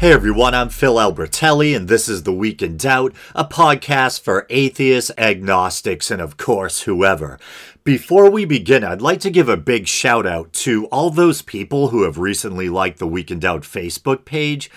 Hey everyone, I'm Phil Albertelli, and this is The Week in Doubt, a podcast for atheists, agnostics, and of course, whoever. Before we begin, I'd like to give a big shout out to all those people who have recently liked the Week in Doubt Facebook page.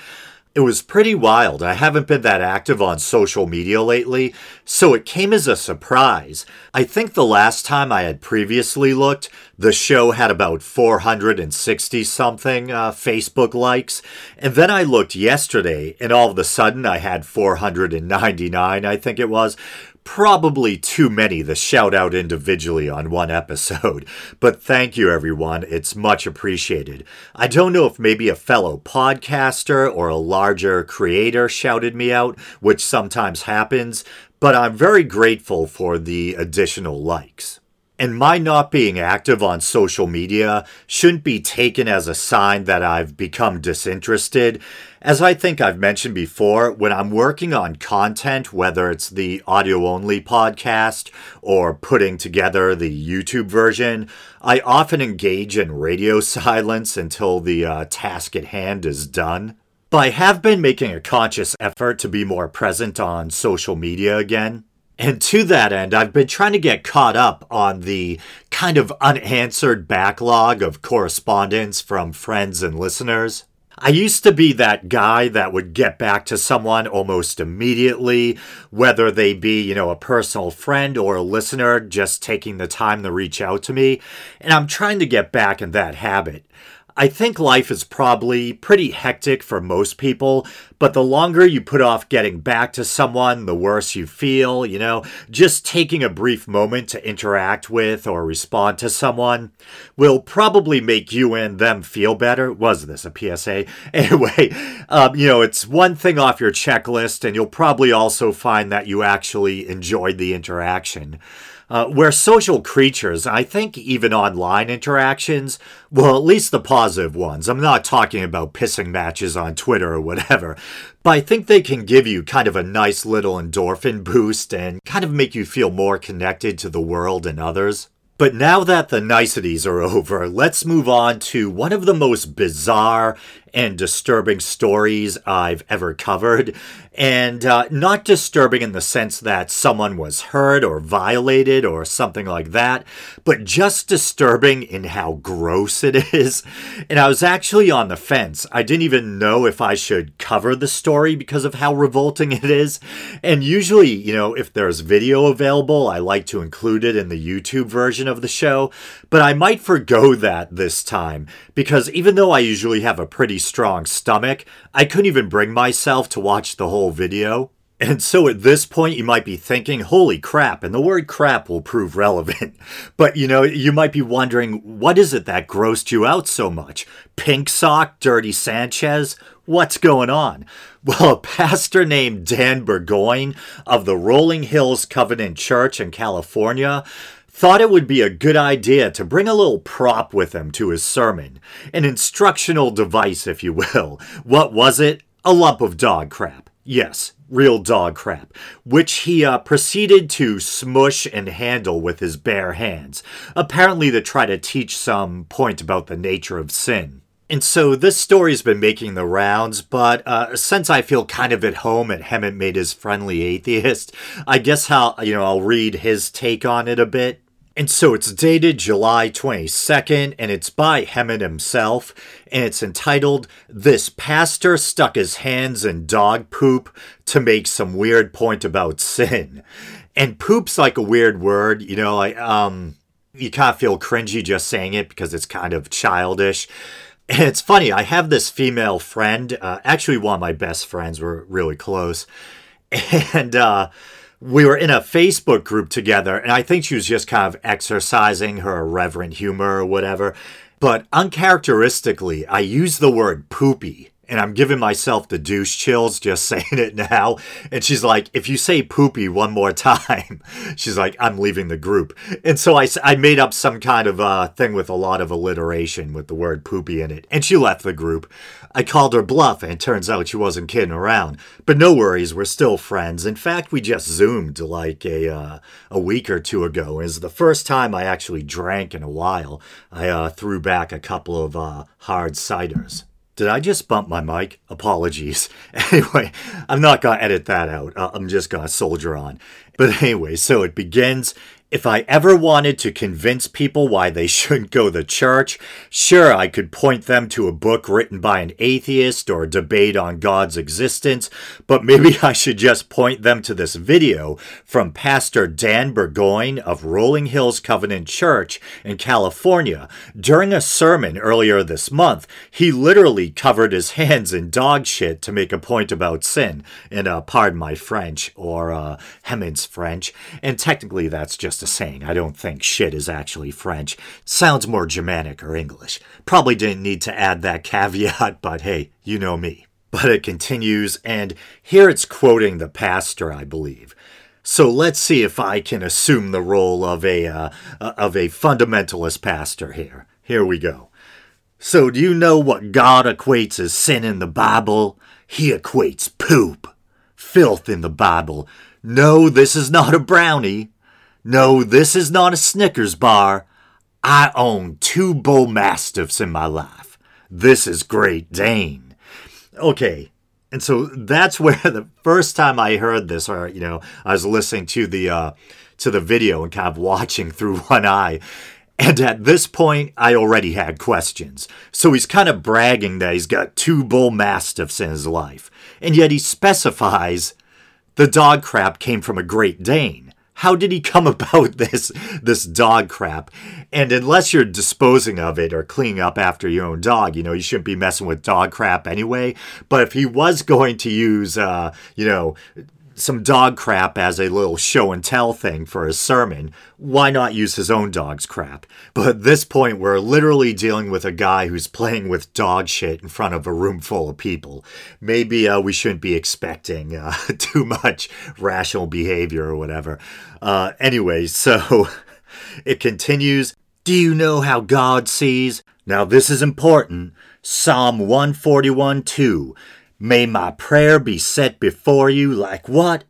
It was pretty wild. I haven't been that active on social media lately, so it came as a surprise. I think the last time I had previously looked, the show had about 460 something uh, Facebook likes, and then I looked yesterday, and all of a sudden I had 499, I think it was probably too many to shout out individually on one episode, but thank you everyone. It's much appreciated. I don't know if maybe a fellow podcaster or a larger creator shouted me out, which sometimes happens, but I'm very grateful for the additional likes. And my not being active on social media shouldn't be taken as a sign that I've become disinterested. As I think I've mentioned before, when I'm working on content, whether it's the audio only podcast or putting together the YouTube version, I often engage in radio silence until the uh, task at hand is done. But I have been making a conscious effort to be more present on social media again. And to that end, I've been trying to get caught up on the kind of unanswered backlog of correspondence from friends and listeners. I used to be that guy that would get back to someone almost immediately, whether they be, you know, a personal friend or a listener just taking the time to reach out to me. And I'm trying to get back in that habit. I think life is probably pretty hectic for most people, but the longer you put off getting back to someone, the worse you feel. You know, just taking a brief moment to interact with or respond to someone will probably make you and them feel better. Was this a PSA? Anyway, um, you know, it's one thing off your checklist, and you'll probably also find that you actually enjoyed the interaction. Uh, we're social creatures. I think even online interactions, well, at least the positive ones. I'm not talking about pissing matches on Twitter or whatever, but I think they can give you kind of a nice little endorphin boost and kind of make you feel more connected to the world and others. But now that the niceties are over, let's move on to one of the most bizarre and disturbing stories I've ever covered. And uh, not disturbing in the sense that someone was hurt or violated or something like that, but just disturbing in how gross it is. And I was actually on the fence. I didn't even know if I should cover the story because of how revolting it is. And usually, you know, if there's video available, I like to include it in the YouTube version of the show. But I might forego that this time because even though I usually have a pretty strong stomach, I couldn't even bring myself to watch the whole video. And so at this point, you might be thinking, holy crap, and the word crap will prove relevant. But you know, you might be wondering, what is it that grossed you out so much? Pink Sock, Dirty Sanchez? What's going on? Well, a pastor named Dan Burgoyne of the Rolling Hills Covenant Church in California thought it would be a good idea to bring a little prop with him to his sermon, an instructional device, if you will. What was it? A lump of dog crap. Yes, real dog crap, which he uh, proceeded to smush and handle with his bare hands, apparently to try to teach some point about the nature of sin. And so this story's been making the rounds, but uh, since I feel kind of at home at Hemant Mehta's friendly atheist, I guess how you know I'll read his take on it a bit. And so it's dated July 22nd, and it's by Hemant himself, and it's entitled This Pastor Stuck His Hands in Dog Poop to Make Some Weird Point About Sin. And poop's like a weird word, you know, like, um, you kind of feel cringy just saying it because it's kind of childish. And it's funny, I have this female friend, uh, actually, one of my best friends, we're really close. And, uh, we were in a Facebook group together, and I think she was just kind of exercising her irreverent humor or whatever. But uncharacteristically, I used the word poopy and I'm giving myself the douche chills just saying it now. And she's like, if you say poopy one more time, she's like, I'm leaving the group. And so I, I made up some kind of uh, thing with a lot of alliteration with the word poopy in it. And she left the group. I called her bluff, and turns out she wasn't kidding around. But no worries, we're still friends. In fact, we just zoomed like a uh, a week or two ago. It was the first time I actually drank in a while. I uh, threw back a couple of uh, hard ciders. Did I just bump my mic? Apologies. Anyway, I'm not going to edit that out. I'm just going to soldier on. But anyway, so it begins if I ever wanted to convince people why they shouldn't go to church, sure, I could point them to a book written by an atheist or a debate on God's existence, but maybe I should just point them to this video from Pastor Dan Burgoyne of Rolling Hills Covenant Church in California. During a sermon earlier this month, he literally covered his hands in dog shit to make a point about sin, in uh, pardon my French, or uh, French, and technically that's just a saying. I don't think shit is actually French. Sounds more Germanic or English. Probably didn't need to add that caveat, but hey, you know me. But it continues, and here it's quoting the pastor, I believe. So let's see if I can assume the role of a uh, of a fundamentalist pastor here. Here we go. So do you know what God equates as sin in the Bible? He equates poop, filth in the Bible. No, this is not a brownie. No, this is not a Snickers bar. I own two bull mastiffs in my life. This is Great Dane. Okay, and so that's where the first time I heard this, or you know, I was listening to the uh, to the video and kind of watching through one eye. And at this point, I already had questions. So he's kind of bragging that he's got two bull mastiffs in his life. And yet he specifies the dog crap came from a Great Dane how did he come about this this dog crap? And unless you're disposing of it or cleaning up after your own dog, you know, you shouldn't be messing with dog crap anyway. But if he was going to use, uh, you know, some dog crap as a little show and tell thing for his sermon, why not use his own dog's crap? But at this point, we're literally dealing with a guy who's playing with dog shit in front of a room full of people. Maybe uh, we shouldn't be expecting uh, too much rational behavior or whatever. Uh, anyway, so it continues. Do you know how God sees? Now, this is important. Psalm 141 2. May my prayer be set before you like what?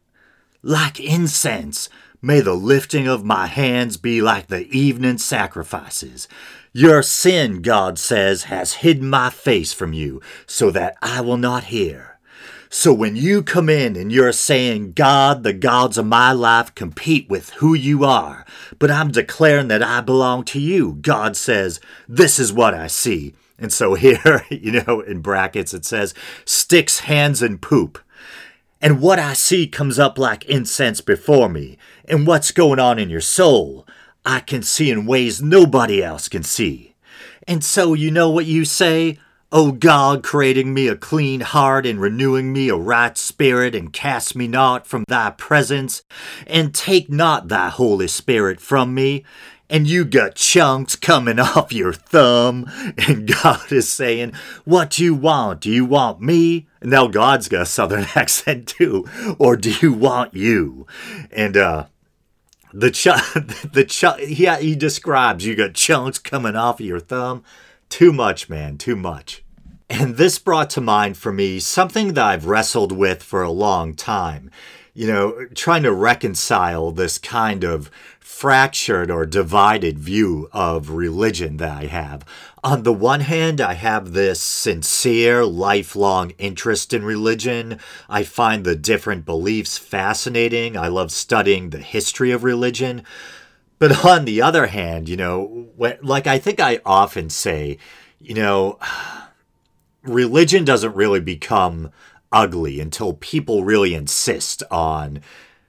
Like incense. May the lifting of my hands be like the evening sacrifices. Your sin, God says, has hidden my face from you, so that I will not hear. So when you come in and you're saying, God, the gods of my life compete with who you are, but I'm declaring that I belong to you, God says, this is what I see. And so here, you know, in brackets, it says sticks, hands, and poop. And what I see comes up like incense before me. And what's going on in your soul, I can see in ways nobody else can see. And so, you know what you say? O God, creating me a clean heart and renewing me a right spirit, and cast me not from thy presence, and take not thy Holy Spirit from me, and you got chunks coming off your thumb, and God is saying, What do you want? Do you want me? Now God's got a southern accent too. Or do you want you? And uh the ch the ch yeah, he describes you got chunks coming off of your thumb. Too much, man, too much. And this brought to mind for me something that I've wrestled with for a long time. You know, trying to reconcile this kind of fractured or divided view of religion that I have. On the one hand, I have this sincere, lifelong interest in religion. I find the different beliefs fascinating. I love studying the history of religion. But on the other hand, you know, like I think I often say, you know, religion doesn't really become ugly until people really insist on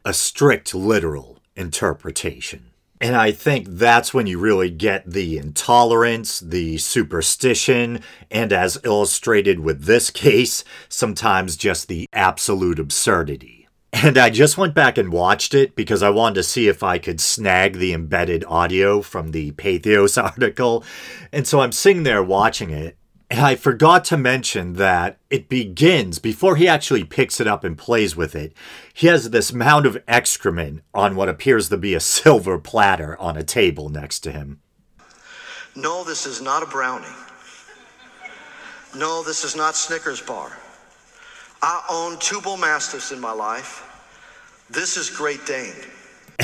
a strict literal interpretation. And I think that's when you really get the intolerance, the superstition, and as illustrated with this case, sometimes just the absolute absurdity. And I just went back and watched it because I wanted to see if I could snag the embedded audio from the Patheos article. And so I'm sitting there watching it, and I forgot to mention that it begins before he actually picks it up and plays with it. He has this mound of excrement on what appears to be a silver platter on a table next to him. No, this is not a brownie. No, this is not Snickers bar. I own two bull mastiffs in my life. This is Great Dane.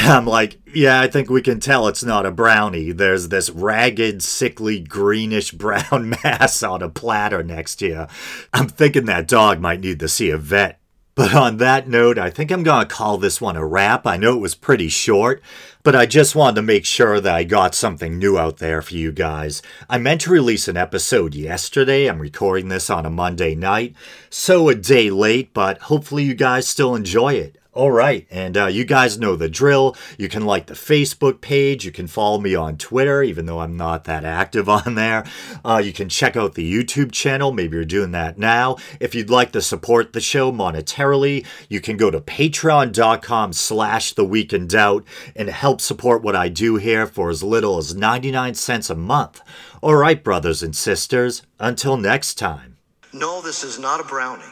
I'm like, yeah, I think we can tell it's not a brownie. There's this ragged, sickly, greenish brown mass on a platter next to you. I'm thinking that dog might need to see a vet. But on that note, I think I'm going to call this one a wrap. I know it was pretty short, but I just wanted to make sure that I got something new out there for you guys. I meant to release an episode yesterday. I'm recording this on a Monday night, so a day late, but hopefully you guys still enjoy it. All right, and uh, you guys know the drill. You can like the Facebook page. You can follow me on Twitter, even though I'm not that active on there. Uh, you can check out the YouTube channel. Maybe you're doing that now. If you'd like to support the show monetarily, you can go to patreon.com slash the week in doubt and help support what I do here for as little as 99 cents a month. All right, brothers and sisters, until next time. No, this is not a brownie.